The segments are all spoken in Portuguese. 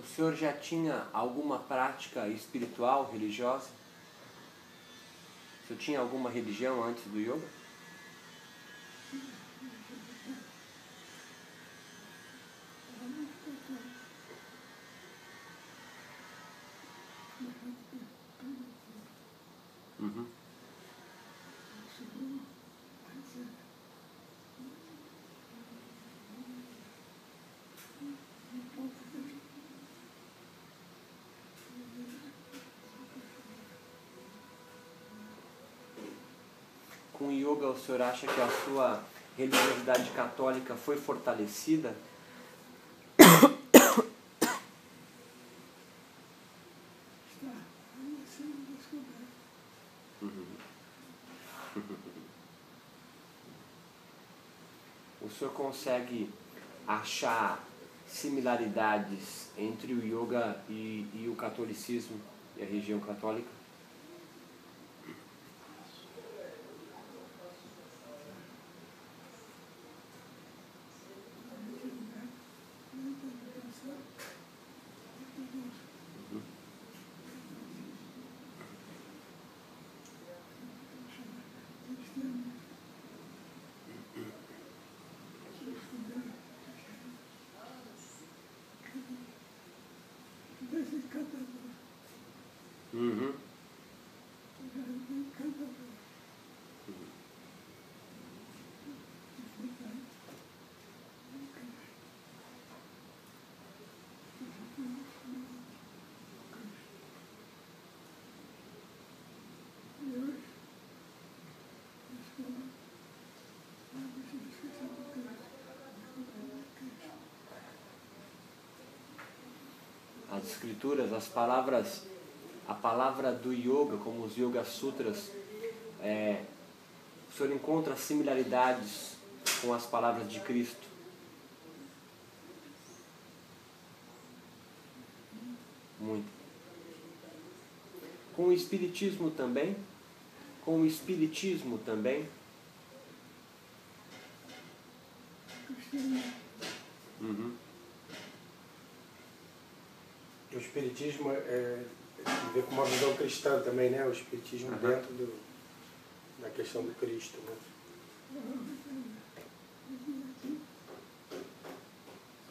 O senhor já tinha alguma prática espiritual, religiosa? O senhor tinha alguma religião antes do yoga? Uhum. Com o yoga, o senhor acha que a sua religiosidade católica foi fortalecida? Descoberto. O senhor consegue achar similaridades entre o yoga e, e o catolicismo e a religião católica? Mm-hmm. As escrituras, as palavras, a palavra do yoga, como os Yoga Sutras, é, o senhor encontra similaridades com as palavras de Cristo? Muito. Com o Espiritismo também? Com o Espiritismo também? Uhum. O espiritismo é, tem a ver com uma visão cristã também, né? O espiritismo Aham. dentro do, da questão do Cristo, né?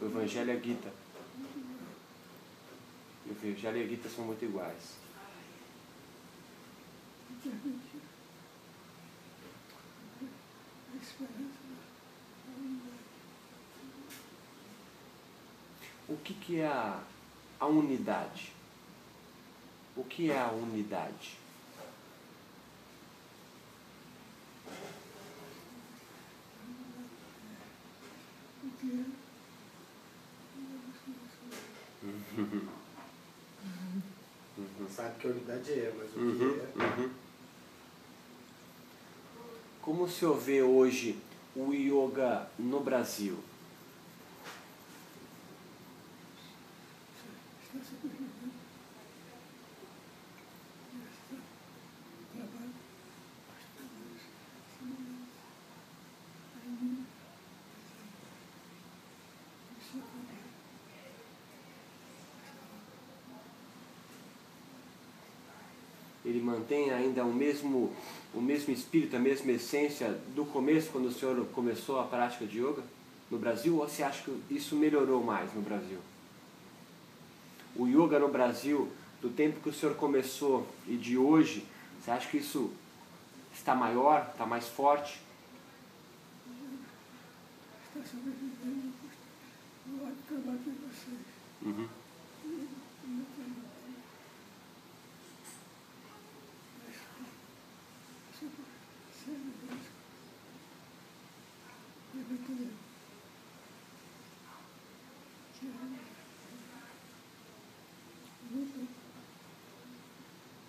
O Evangelho e a Gita. O Evangelho e a Gita são muito iguais. O que, que é a, a unidade? O que é a unidade? Sabe que a unidade é, mas o Uhum, que é. uhum. Como o senhor vê hoje o yoga no Brasil? Está se perdendo. Está trabalho. Os trabalhos semelhantes. Ainda. Isso é trabalho. Ele mantém ainda o mesmo, o mesmo espírito, a mesma essência do começo, quando o senhor começou a prática de yoga no Brasil? Ou você acha que isso melhorou mais no Brasil? O yoga no Brasil, do tempo que o senhor começou e de hoje, você acha que isso está maior, está mais forte? Está do trabalho de vocês. Uhum. No trabalho. Mas, sempre, sempre busco. Debater. Luta.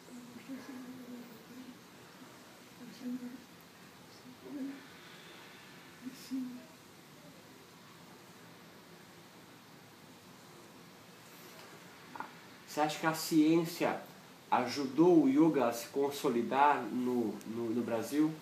Para mostrar essa verdade. Para ser ensina. Você acha que a ciência ajudou o yoga a se consolidar no, no, no Brasil?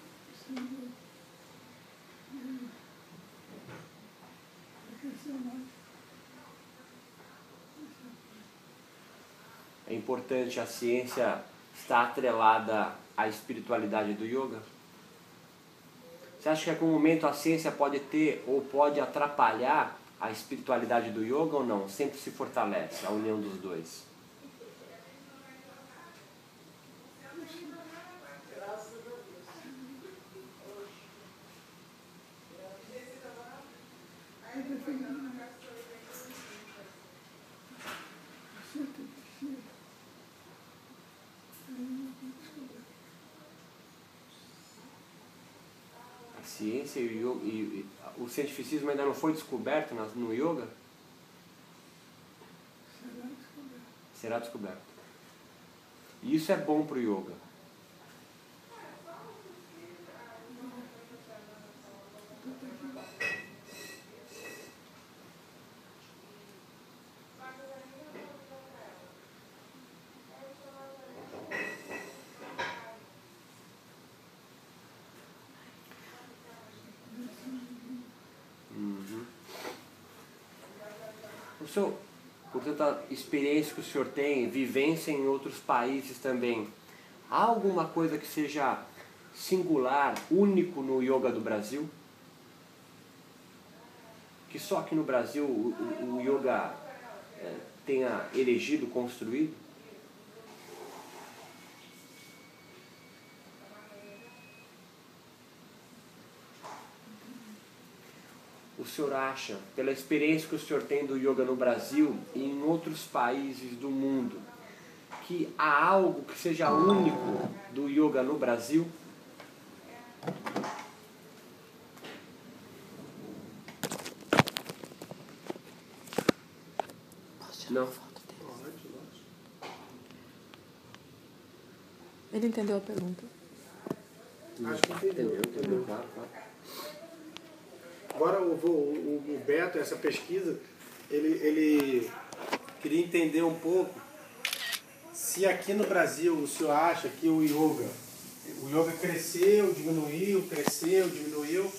é importante a ciência estar atrelada à espiritualidade do yoga? Você acha que em algum momento a ciência pode ter ou pode atrapalhar a espiritualidade do yoga ou não? Sempre se fortalece a união dos dois. Ciência e o, e, e o cientificismo ainda não foi descoberto no yoga? Será descoberto. Será descoberto. E isso é bom para o yoga. O por tanta experiência que o senhor tem, vivência em outros países também, há alguma coisa que seja singular, único no yoga do Brasil? Que só aqui no Brasil o, o, o yoga é, tenha elegido, construído? Senhor acha, pela experiência que o senhor tem do yoga no Brasil e em outros países do mundo, que há algo que seja único do yoga no Brasil? Não. Ele entendeu a pergunta? Acho que entendeu. Entendeu, entendeu, claro, claro. Agora o, o, o Beto, essa pesquisa, ele, ele queria entender um pouco se aqui no Brasil o senhor acha que o yoga, o yoga cresceu, diminuiu, cresceu, diminuiu,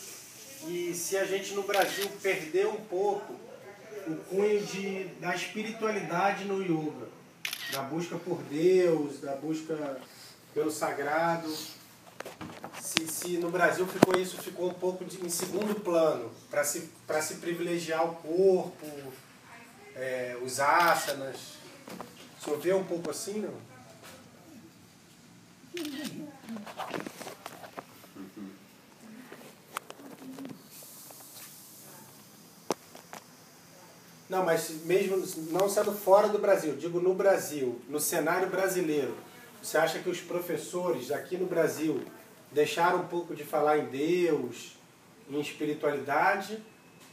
e se a gente no Brasil perdeu um pouco o cunho de, da espiritualidade no yoga, da busca por Deus, da busca pelo sagrado se, se no Brasil ficou isso ficou um pouco de, em segundo plano, para se, se privilegiar o corpo, é, os asanas. O vê um pouco assim, não? Não, mas mesmo não sendo fora do Brasil, digo no Brasil, no cenário brasileiro, você acha que os professores aqui no Brasil deixaram um pouco de falar em Deus, em espiritualidade,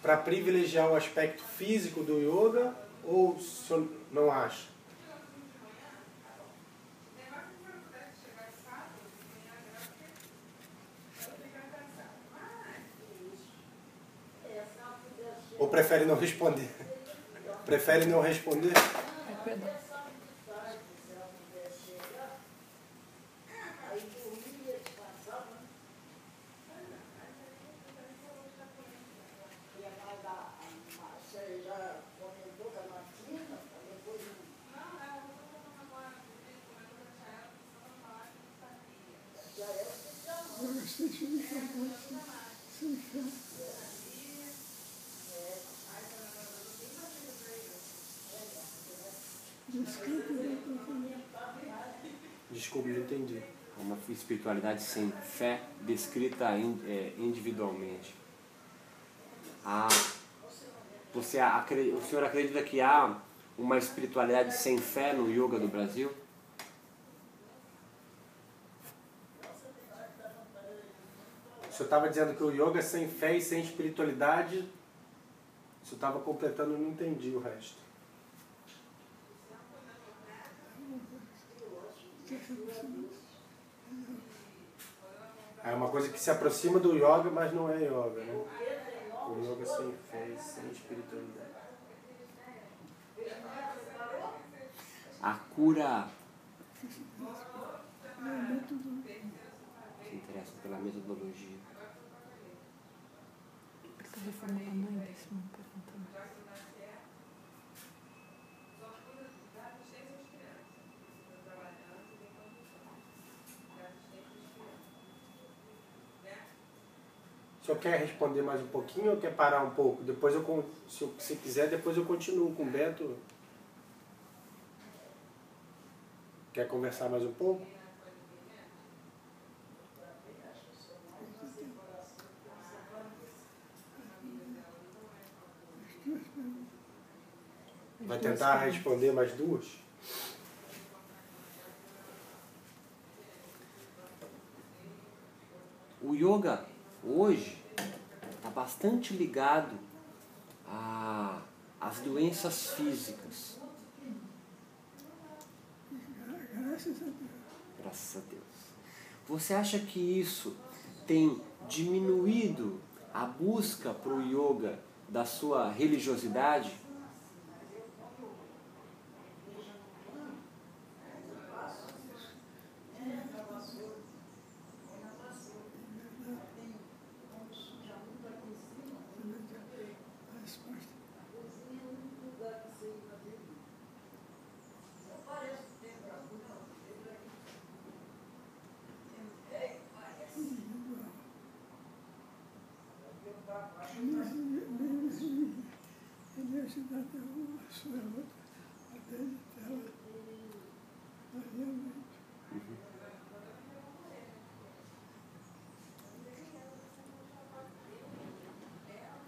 para privilegiar o aspecto físico do yoga, ou não acha? Ou prefere não responder? Prefere não responder? É Desculpe, não entendi. Uma espiritualidade sem fé descrita é, individualmente. Ah, você, o senhor acredita que há uma espiritualidade sem fé no yoga do Brasil? O senhor estava dizendo que o yoga sem fé e sem espiritualidade. O senhor estava completando, não entendi o resto. É uma coisa que se aproxima do yoga, mas não é yoga, né? O yoga sem fé e sem espiritualidade. A cura. Se interessa pela metodologia telefone da mãe desse me. O senhor quer responder mais um pouquinho ou quer parar um pouco? Depois eu, se você quiser, depois eu continuo com o Beto. Quer conversar mais um pouco? Vai tentar responder mais duas? O yoga hoje está bastante ligado às doenças físicas. Graças a Deus. Graças a Deus. Você acha que isso tem diminuído a busca para o yoga da sua religiosidade? A resposta. Universidade é uma, a sua é outra, a dele, ela, ela realmente.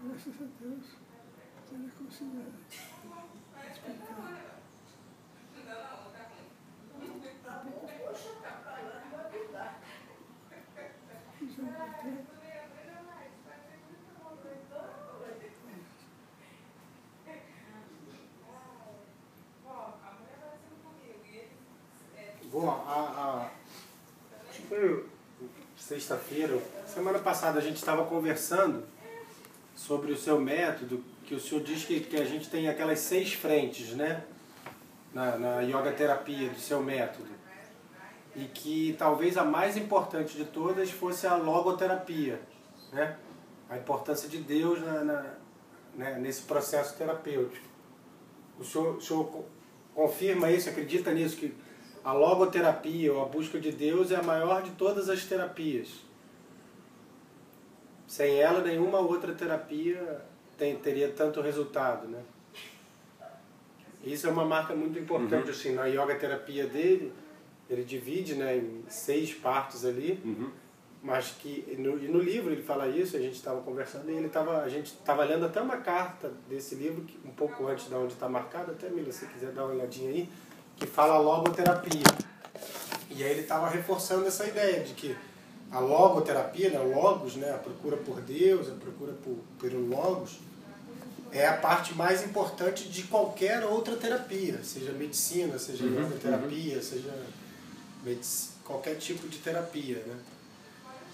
Graças a Deus, ela considera explicar. Isso é importante. Bom, a, a, acho que foi sexta-feira, semana passada a gente estava conversando sobre o seu método, que o senhor diz que, que a gente tem aquelas seis frentes, né? Na, na yoga terapia do seu método. E que talvez a mais importante de todas fosse a logoterapia, né? A importância de Deus na, na- né, nesse processo terapêutico. O senhor, o senhor co- confirma isso, acredita nisso, que a logoterapia ou a busca de Deus é a maior de todas as terapias. Sem ela, nenhuma outra terapia tem, teria tanto resultado, né? Isso é uma marca muito importante, assim, na yoga terapia dele, ele divide né, em seis partes ali, mas que e no, e no livro ele fala isso, a gente estava conversando e ele tava, a gente estava lendo até uma carta desse livro, que, um pouco antes de onde está marcado, até Mila, se quiser dar uma olhadinha aí, que fala logoterapia. E aí ele estava reforçando essa ideia de que a logoterapia, né, o logos, né, a procura por Deus, a procura por, pelo logos, é a parte mais importante de qualquer outra terapia, seja medicina, seja yoga terapia, seja medici- qualquer tipo de terapia, né?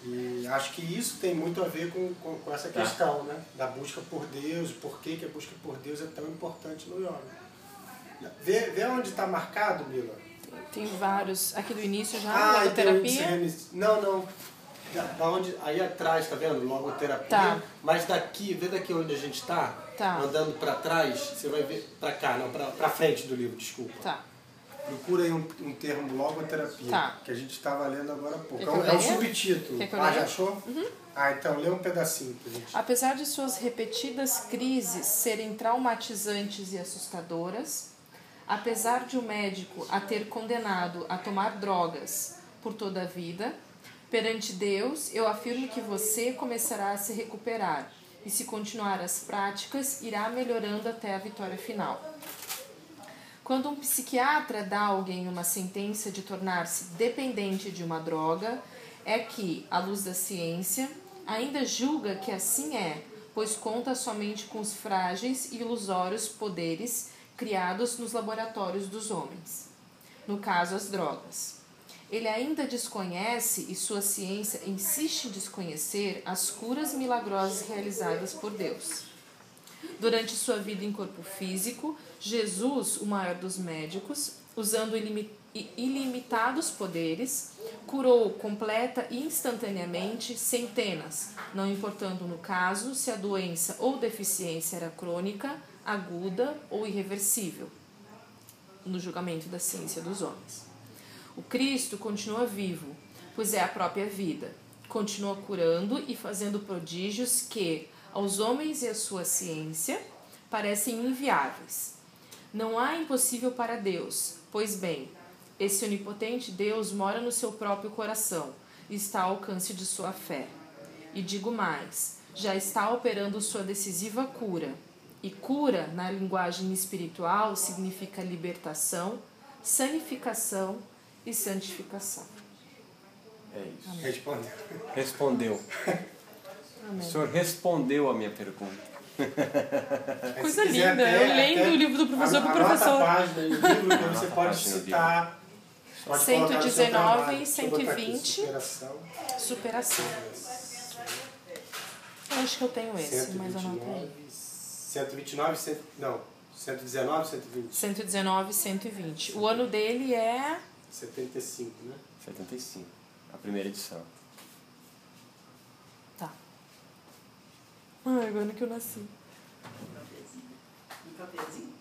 E acho que isso tem muito a ver com, com, com essa Tá. questão, né? Da busca por Deus, por que, que a busca por Deus é tão importante no yoga. Vê, vê onde está marcado, Mila. Tem vários. Aqui do início já, Ah, e tem um logoterapia. Não, não. Da, da onde, aí atrás, tá vendo? Logoterapia. Tá. Mas daqui, vê daqui onde a gente está, Tá. andando para trás, você vai ver para cá, não, para frente do livro, desculpa. Tá. Procura aí um, um termo logoterapia, Tá. que a gente estava lendo agora há pouco. É um, é um subtítulo. Ah, já achou? Ah, então lê um pedacinho pra gente. Apesar de suas repetidas crises serem traumatizantes e assustadoras, apesar de o médico a ter condenado a tomar drogas por toda a vida, perante Deus eu afirmo que você começará a se recuperar e, se continuar as práticas, irá melhorando até a vitória final. Quando um psiquiatra dá a alguém uma sentença de tornar-se dependente de uma droga, é que, à luz da ciência, ainda julga que assim é, pois conta somente com os frágeis e ilusórios poderes criados nos laboratórios dos homens. No caso, as drogas. Ele ainda desconhece, e sua ciência insiste em desconhecer, as curas milagrosas realizadas por Deus. Durante sua vida em corpo físico, Jesus, o maior dos médicos, usando ilimitados poderes, curou completa e instantaneamente centenas, não importando no caso se a doença ou deficiência era crônica, aguda ou irreversível, no julgamento da ciência dos homens. O Cristo continua vivo, pois é a própria vida. Continua curando e fazendo prodígios que, aos homens e à sua ciência, parecem inviáveis. Não há impossível para Deus, pois bem, esse onipotente Deus mora no seu próprio coração e está ao alcance de sua fé. E digo mais, já está operando sua decisiva cura. E cura, na linguagem espiritual, significa libertação, sanificação e santificação. É isso. Respondeu. Respondeu. O senhor respondeu a minha pergunta. Coisa linda, eu lendo o livro do professor pro anota professor. a página e o livro que você pode do citar. Pode colocar no seu 119 trabalho. Deixa eu botar aqui, 120. superação. Superação. Eu acho que eu tenho esse, mas anota aí. 129, 100, não, 119, 120, 119, 120. O ano dele é 75, né? 75. A primeira edição. Tá. Ai, agora que eu nasci. Um cafezinho?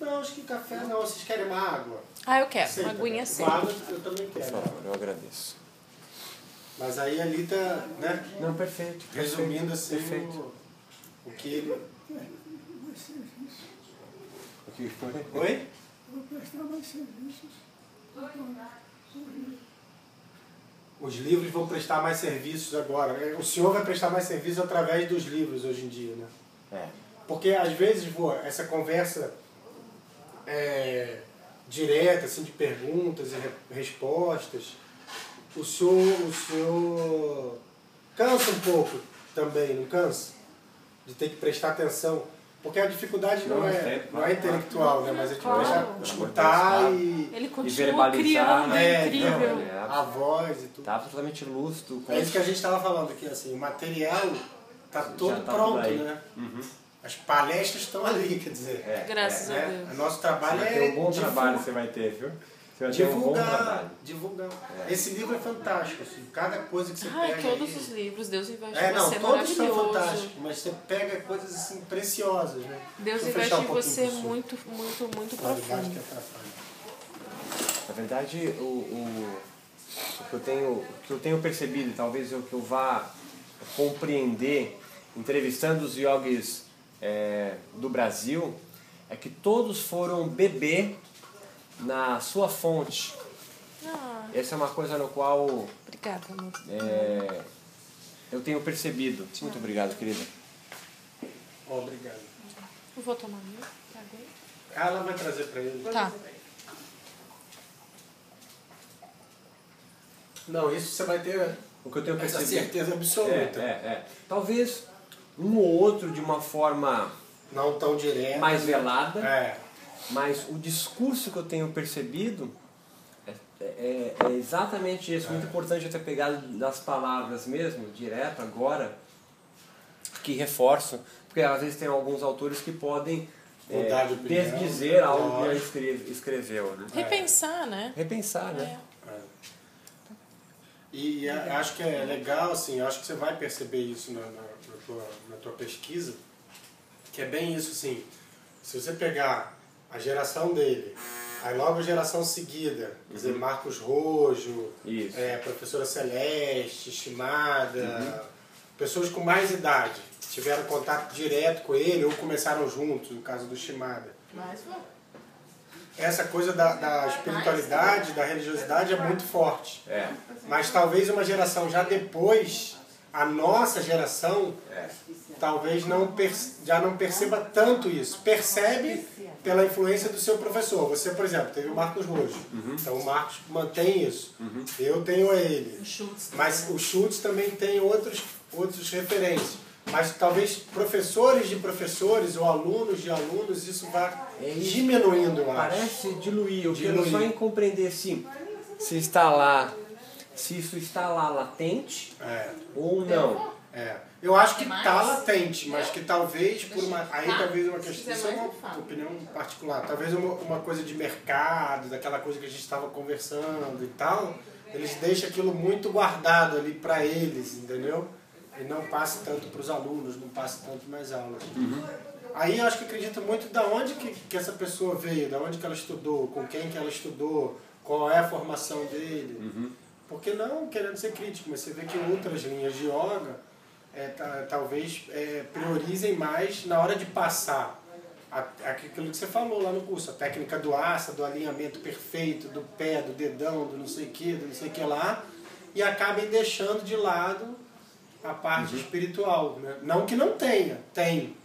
Não, acho que café não, vocês querem uma água? Ah, eu quero. Aceita, Uma aguinha né? assim. Com água eu também Por quero. favor, eu agradeço. Mas aí ali tá, né? Não, perfeito. perfeito, Resumindo assim Perfeito. o, o que ele. Mais serviços. O que foi? Oi? Vou prestar mais serviços. Os livros vão prestar mais serviços agora. É, O senhor vai prestar mais serviços através dos livros hoje em dia, né? É. Porque às vezes, vô, essa conversa é, direta, assim, de perguntas e re- respostas, o senhor, o senhor cansa um pouco também, não cansa? De ter que prestar atenção. Porque a dificuldade não, Não, é, é- não é intelectual, né? Mas é de Claro. prestar- escutar e Ele E continua verbalizar, criando, né? É, incrível. não, é. a voz e tudo. Tá absolutamente lúcido. É isso que a gente estava falando aqui, assim, o material está todo tá pronto, né? Uhum. As palestras estão ali, quer dizer. É, Graças é. a né? Deus. O nosso Você trabalho vai é ter um bom divulgar- trabalho você vai ter, viu? Você vai ter um bom divulgar, divulgar. É. Esse livro é fantástico, assim, cada coisa que você Ai, pega todos aí- os livros, Deus investe É, em não, você, todos são fantásticos, mas você pega coisas assim preciosas, né? Deus investe um em pouquinho você sul. muito, muito, muito que profundo. Na verdade, o, o, o que eu tenho, o que eu tenho percebido, e talvez o que eu vá compreender entrevistando os yogis é, do Brasil, é que todos foram beber na sua fonte. Ah, Essa é uma coisa no qual obrigada, amor. é, eu tenho percebido. Muito obrigado, querida. Obrigado. Eu vou tomar meu. Tá bem? Ah, Ela vai trazer para ele. Tá. Não, isso você vai ter O que eu tenho essa percebido. certeza É, absoluta. é, é. Talvez um ou outro de uma forma Não tão direta. mais velada. É. Mas o discurso que eu tenho percebido é, é- é exatamente isso. Muito importante eu ter pegado das palavras mesmo, direto, agora, que reforçam. Porque às vezes tem alguns autores que podem é, Mudar de opinião. desdizer algo que ele escreve- escreveu. Né? Repensar, né? Repensar, né? É. E, e a- acho que é legal, assim, acho que você vai perceber isso na, na, na tua, na tua pesquisa, que é bem isso, assim, se você pegar a geração dele, aí logo a geração seguida, quer dizer, Marcos Rojo, é, professora Celeste, Shimada, pessoas com mais idade, tiveram contato direto com ele ou começaram juntos, no caso do Shimada Mas vou. essa coisa da, da espiritualidade, da religiosidade é muito forte. É. Mas talvez uma geração já depois, a nossa geração, É. talvez não per- já não perceba tanto isso. Percebe pela influência do seu professor. Você, por exemplo, teve o Marcos Rojo. Então o Marcos mantém isso. Eu tenho ele. Schultz. Mas o Schultz também tem outros, outros referentes. Mas talvez professores de professores ou alunos de alunos, isso vá É isso. diminuindo, eu acho. Parece diluir. Eu quero Diluir. só em compreender se, se está lá, se isso está lá latente É. ou não. É. Eu acho que É mais? está latente, mas que talvez por uma. Aí Tá. talvez uma questão. Isso é uma opinião particular. Talvez uma, uma coisa de mercado, daquela coisa que a gente estava conversando e tal. Eles deixam aquilo muito guardado ali para eles, entendeu? E não passa tanto para os alunos, não passa tanto nas aulas. Aí eu acho que acredito muito da onde que, que essa pessoa veio, da onde que ela estudou, com quem que ela estudou, qual é a formação dele. Porque não querendo ser crítico, mas você vê que outras linhas de yoga é, ta- talvez é, priorizem mais na hora de passar a- aquilo que você falou lá no curso, a técnica do asa, do alinhamento perfeito, do pé, do dedão, do não sei o que, do não sei o que lá, e acabem deixando de lado a parte espiritual. Né? Não que não tenha, tem.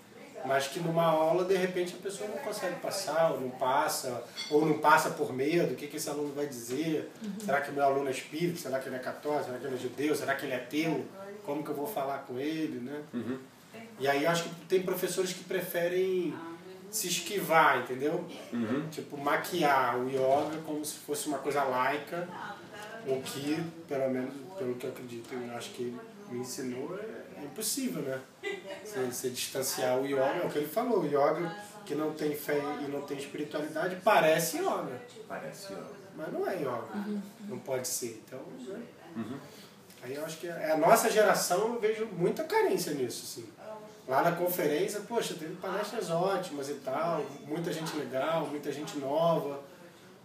Mas que numa aula, de repente, a pessoa não consegue passar, ou não passa, ou não passa por medo, o que, que esse aluno vai dizer? Será que meu aluno é espírita? Será que ele é católico? Será que ele é judeu? Será que ele é ateu? Como que eu vou falar com ele? Né? E aí acho que tem professores que preferem se esquivar, entendeu? Tipo, maquiar o yoga como se fosse uma coisa laica, o que, pelo menos, pelo que eu acredito, eu acho que ele me ensinou, é, é impossível, né? Você, você distanciar o yoga, é o que ele falou, o yoga que não tem fé e não tem espiritualidade parece yoga, Parece, ó. mas não é yoga, não pode ser. Então, né? Aí eu acho que é a nossa geração, eu vejo muita carência nisso, assim. Lá na conferência, poxa, teve palestras ótimas e tal, muita gente legal, muita gente nova.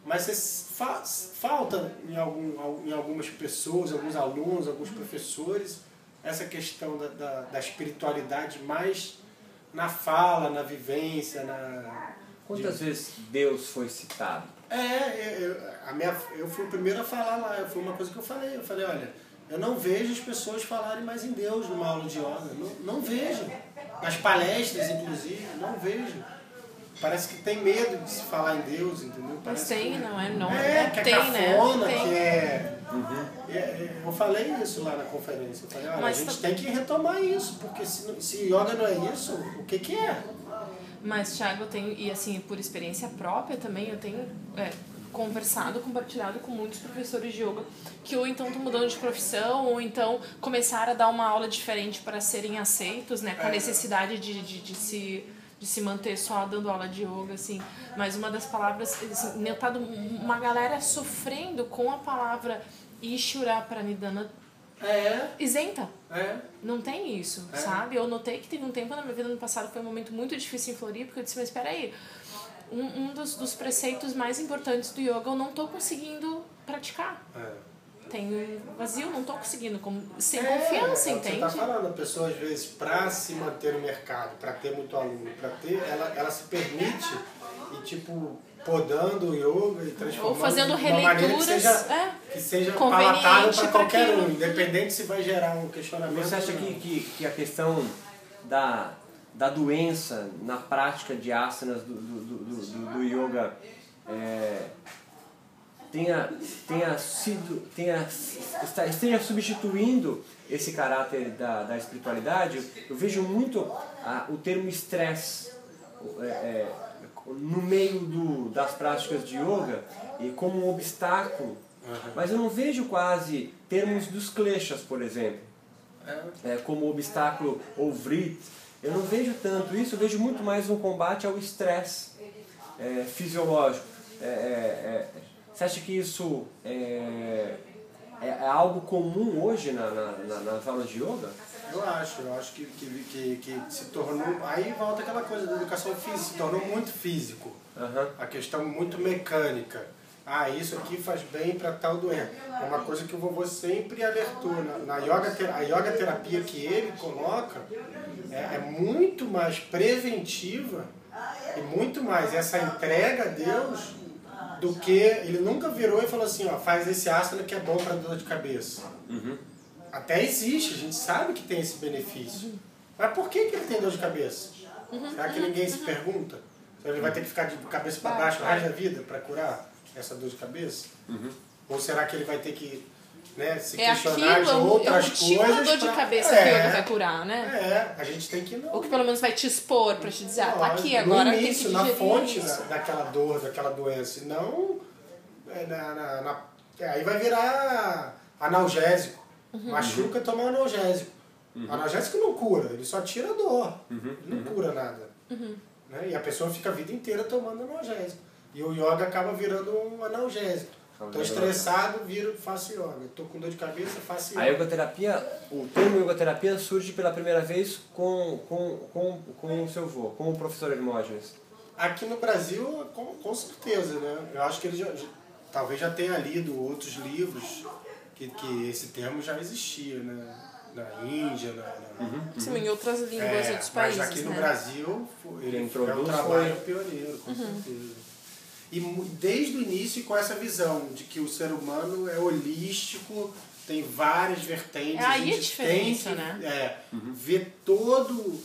Mas fa falta em, algum, em algumas pessoas, alguns alunos, alguns professores, essa questão da, da, da espiritualidade mais na fala, na vivência, na. Quantas vezes Deus foi citado? É, eu, a minha, eu fui o primeiro a falar lá, foi uma coisa que eu falei. Eu falei, olha, eu não vejo as pessoas falarem mais em Deus numa aula de yoga. Não, não vejo. Nas palestras, inclusive, não vejo. Parece que tem medo de se falar em Deus, entendeu? Mas Parece tem, que, não é? Não, é, que é tem, cafona, né? Tem. que é, é- é- Eu falei isso lá na conferência. Eu falei, olha, Mas a gente tá- tem que retomar isso, porque se, se yoga não é isso, o que, que é? Mas, Thiago, eu tenho, e assim, por experiência própria também, eu tenho é, conversado, compartilhado com muitos professores de yoga que ou então estão mudando de profissão, ou então começaram a dar uma aula diferente para serem aceitos, né? Com a É. necessidade de, de, de se de se manter só dando aula de yoga, assim. Mas uma das palavras, assim, notado uma galera sofrendo com a palavra Ishura Pranidhana É, isenta. é. Não tem isso, É. sabe? Eu notei que teve um tempo na minha vida no passado, foi um momento muito difícil em Floripa, porque eu disse, mas espera aí, um, um dos, dos preceitos mais importantes do yoga eu não tô conseguindo praticar. é. Tem vazio, não tô conseguindo, com, sem É, confiança, é que entende? Você tá falando, a pessoa às vezes, para se manter no mercado, para ter muito aluno, para ter, ela, ela se permite e tipo podando o yoga e transformando Ou fazendo de uma maneira que releituras, seja, é, que seja palatável para qualquer aquilo. um, independente se vai gerar um questionamento. Você acha que, que, que a questão da, da doença na prática de asanas do, do, do, do, do yoga é, tenha, tenha sido, tenha, esteja substituindo esse caráter da, da espiritualidade? Eu vejo muito ah, o termo estresse é, é, no meio do, das práticas de yoga e como um obstáculo, mas eu não vejo quase termos dos kleshas, por exemplo é, como obstáculo ou vrit. Eu não vejo tanto isso, eu vejo muito mais um combate ao estresse é, fisiológico. É, é, é, você acha que isso é, é, é algo comum hoje na, na, na- nas aulas de yoga? Eu acho, eu acho que, que, que, que se tornou. Aí volta aquela coisa da educação física, se tornou muito físico. Aham. A questão muito mecânica. Ah, isso aqui faz bem para tal doença. É uma coisa que o vovô sempre alertou. Na, na yoga, a yoga terapia que ele coloca é, é muito mais preventiva e muito mais essa entrega a Deus do que ele nunca virou e falou assim, ó, faz esse asana que é bom para dor de cabeça. Até existe, a gente sabe que tem esse benefício. Mas por que, que ele tem dor de cabeça? Será que ninguém se pergunta? Será que ele vai ter que ficar de cabeça para baixo o resto da vida para curar essa dor de cabeça? Ou será que ele vai ter que né, se É questionar aquilo, de é o- outras é o coisas? da dor de pra- cabeça que o é, yoga vai curar, né? É, a gente tem que não. Ou que pelo menos vai te expor pra te dizer, ah, tá aqui, No agora início, tem que na fonte isso. da, daquela dor, daquela doença. E não. é, na, na- na- é, aí vai virar analgésico. Uhum. Machuca tomar analgésico. Analgésico não cura, ele só tira a dor. Ele não cura nada. Uhum. Né? E a pessoa fica a vida inteira tomando analgésico. E o yoga acaba virando um analgésico. Estou estressado, viro, faço yoga. Estou com dor de cabeça, faço A yoga. yogaterapia, o termo yogaterapia surge pela primeira vez com, com, com, com o seu avô, com o professor Hermógenes. Aqui no Brasil, com, com certeza, né? Eu acho que ele já, já- talvez já tenha lido outros livros que, que esse termo já existia né? na Índia, na, na- Sim, em outras línguas, É, outros mas países, aqui no né? Brasil ele Quem foi um trabalho foi- pioneiro, com Uhum. certeza. E desde o início com essa visão de que o ser humano é holístico, tem várias vertentes. É aí a gente diferença, tem que, né? É, ver todo.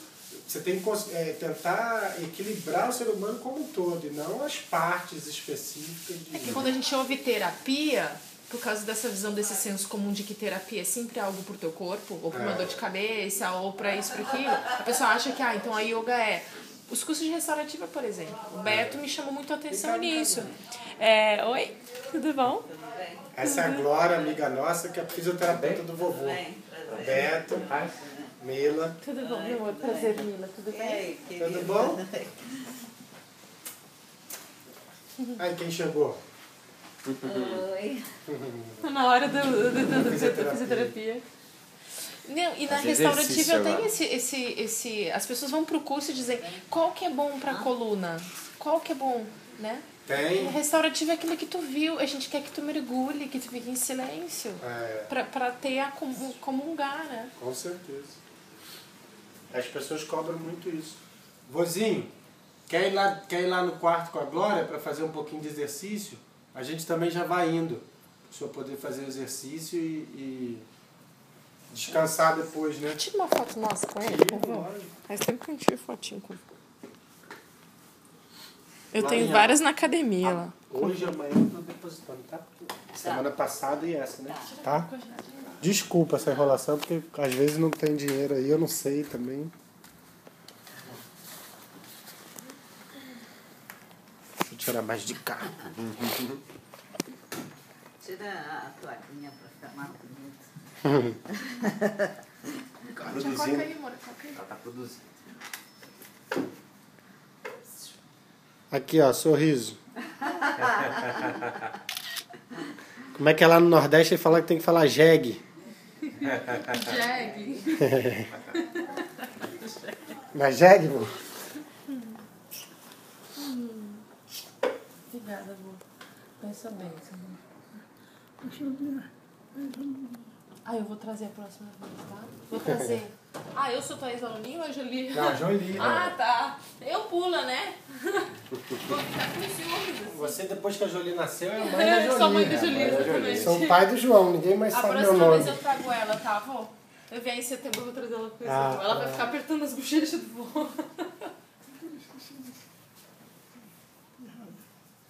Você tem que é, tentar equilibrar o ser humano como um todo, e não as partes específicas de. É que quando a gente ouve terapia, por causa dessa visão desse senso comum de que terapia é sempre algo pro teu corpo, ou pra uma É. dor de cabeça, ou pra isso, pra aquilo, a pessoa acha que, ah, então a yoga é. Os cursos de restaurativa, por exemplo. O Beto me chamou muito a atenção nisso. É, Oi, tudo bom? Essa é a Glória, amiga nossa, que é a fisioterapeuta do vovô. Bem, Beto, Mila. Tudo bom, meu amor? Prazer, Mila. Tudo bem? Ei, Tudo bom? Aí quem chegou? Oi. Tá na hora do, do, do, do- da Fisioterapia. Não, e na restaurativa tem agora. esse, esse, esse. As pessoas vão pro curso e dizem qual que é bom pra coluna, qual que é bom, né? E Tem. restaurativa é aquilo que tu viu, a gente quer que tu mergulhe, que tu fique em silêncio. É, Pra, pra ter a com- comungar, né? com certeza. As pessoas cobram muito isso. Vozinho, quer ir lá, quer ir lá no quarto com a Glória para fazer um pouquinho de exercício? A gente também já vai indo. Para o senhor poder fazer o exercício e, e descansar depois, né? Tira uma foto nossa com ele, por favor. Faz tempo que a gente tira fotinho com Eu Lá tenho várias na academia lá. Hoje e amanhã eu tô depositando, tá? Semana passada e essa, né? Tá? Desculpa essa enrolação, porque às vezes não tem dinheiro aí, eu não sei também. Deixa eu tirar mais de cá. Tira a toalhinha pra ficar mais bonito. Produzindo. amor. Ela tá produzindo. Aqui, ó, sorriso. Como é que é lá no Nordeste ele fala que tem que falar jegue? Jag. Não é jegue, pô? Obrigada, amor. Pensa bem, amor. Eu. Ah, eu vou trazer a próxima vez, tá? Vou trazer. Ah, eu sou Thaís Aluninho ou a Jolie? Não, Jolie. Ah, tá. Eu pula, né? Vou ficar com ciúmes. assim. Você, depois que a Jolie nasceu, é a mãe da É, Jolie. sou a mãe da né? Jolie, exatamente. Sou o pai do João, ninguém mais A sabe meu próxima nome. vez eu trago ela, tá, vô? Eu venho em setembro, eu vou trazer ela pro Ah, Brasil. Ela vai tá. ficar apertando as bochechas do vô.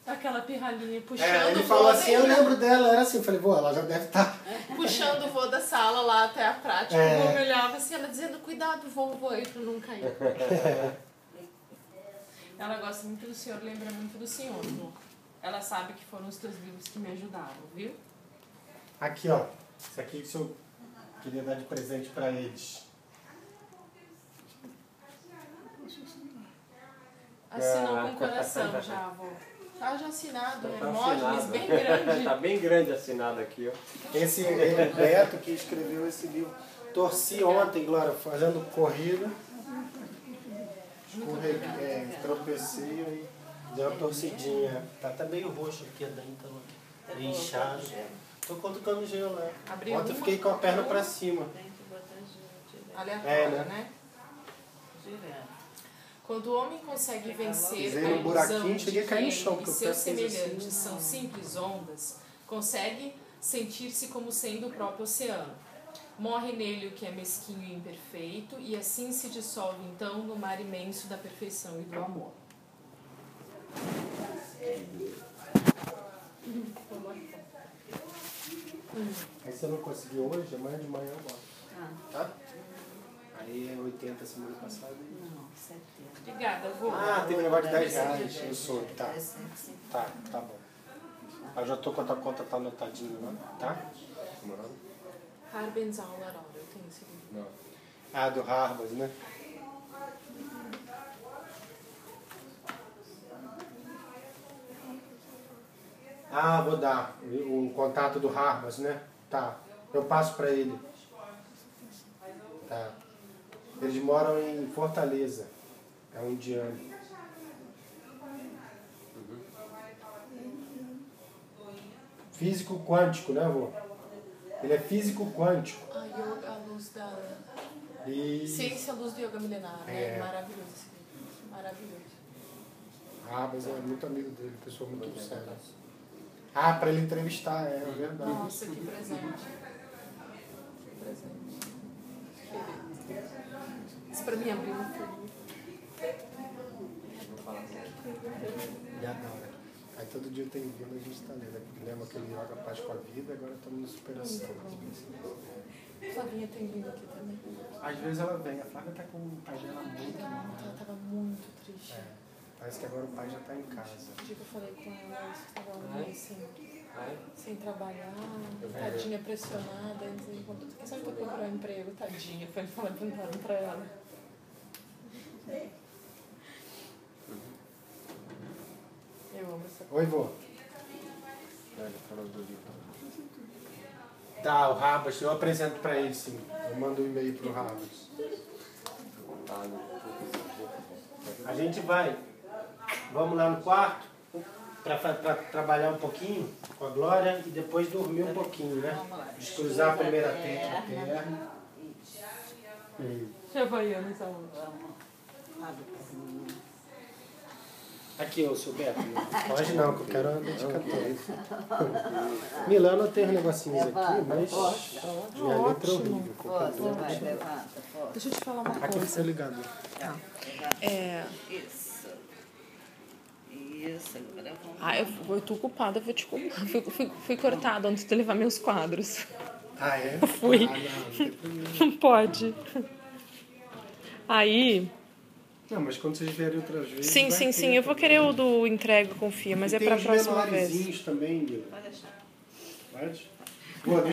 Aquela pirralhinha puxando É, ele falou assim, eu lembro dela, era assim, eu falei, pô, ela já deve estar. Puxando o vô da sala lá até a prática. É. O vô me olhava assim, ela dizendo, cuidado, vô, vô, aí pra não cair. ela gosta muito do senhor, lembra muito do senhor, vô. Ela sabe que foram os teus livros que me ajudaram, viu? Aqui, ó. Isso aqui que eu queria dar de presente pra eles. Assinou Ah. com o coração já, vô. Tá já assinado, Tá assinado. bem grande. tá bem grande assinado aqui, ó. Esse ele, Beto que escreveu esse livro. Torci ontem, Glória, fazendo corrida. Escorreguei, é, tropecei aí. Deu uma torcidinha. Tá até meio roxo aqui dentro, meio inchado. Tô colocando gelo, é. Abriu Ontem eu fiquei com a perna pra cima. Tem que botar gelo direto. Aleatória, É, né? né? direto. Quando o homem consegue vencer Pisei a ilusão buraquinho, de que cair no ele chão, e seus fez assim. semelhantes são simples ondas, consegue sentir-se como sendo o próprio oceano. Morre nele o que é mesquinho e imperfeito, e assim se dissolve então no mar imenso da perfeição e do amor. Aí se eu não conseguir hoje, amanhã de manhã eu boto. Ah, Tá? Aí é 80 semana passada. e- não, 70. Obrigada, vô. Ah, tem um negócio de 10 Deve reais. Eu sou, tá. 350. Tá, tá bom. Eu já tô com a tua conta, tá anotadinho lá, tá? Harbenzal Larora, eu tenho esse livro. Não. Ah, do Harvard, né? Ah, vou dar o, o contato do Harvard, né? Tá. Eu passo pra ele. Tá. Eles moram em Fortaleza. É um indiano. Físico quântico, né, vô? Ele é físico quântico. A yoga, a luz da. E... Ciência, a luz do yoga milenar, né? É. Maravilhoso. Maravilhoso. Ah, mas é muito amigo dele, pessoa muito séria. Ah, pra ele entrevistar, é, é verdade. Nossa, que presente. Que presente. Querido. Pra mim abriu muito livro. E adora. Aí todo dia tem vindo, a gente tá lendo. Lembra aquele Yoga Paz com a Vida, agora estamos no Superação. Flavinha tem vindo aqui também. Às vezes ela vem, a Flávia tá com o pai dela muito Ela mal. tava muito triste. É, parece que agora o pai já tá em casa. O dia que eu falei com ela, isso que tava um mês sem, trabalhar, tadinha pressionada. Encontrou, quem sabe procurar um emprego, tadinha. Foi falar pra ela. Eu amo essa Oi, vô. Do livro. Tá, o Rabas, eu apresento pra ele sim. Eu mando um e-mail pro Rabas. A gente vai. Vamos lá no quarto pra trabalhar um pouquinho com a Glória e depois dormir um pouquinho, né? Vamos lá. Descruzar a primeira Perna. perna. Hum. Havaianas aonde? Vamos. Mim. Aqui, ô seu Beto. Pode não, que eu quero a dedicatória. Milano tem uns negocinhos aqui, mas minha letra é horrível. Qualquer vai, levanta, força. Deixa eu te falar uma Aqui coisa. ficou ligado. Tá, levanta. É. Isso. Isso, agora vamos. Ah, eu, eu tô ocupada, eu vou te culpar. Fui, fui, fui cortada antes de levar meus quadros. Ah, é? Fui. Ah, não. Não pode. Aí. Não, mas quando vocês vierem outras vezes. Sim, sim, sim. Eu vou querer o do entrega, confia, mas E é pra os próxima vez. também, Mila. Pode deixar. Pode? Boa,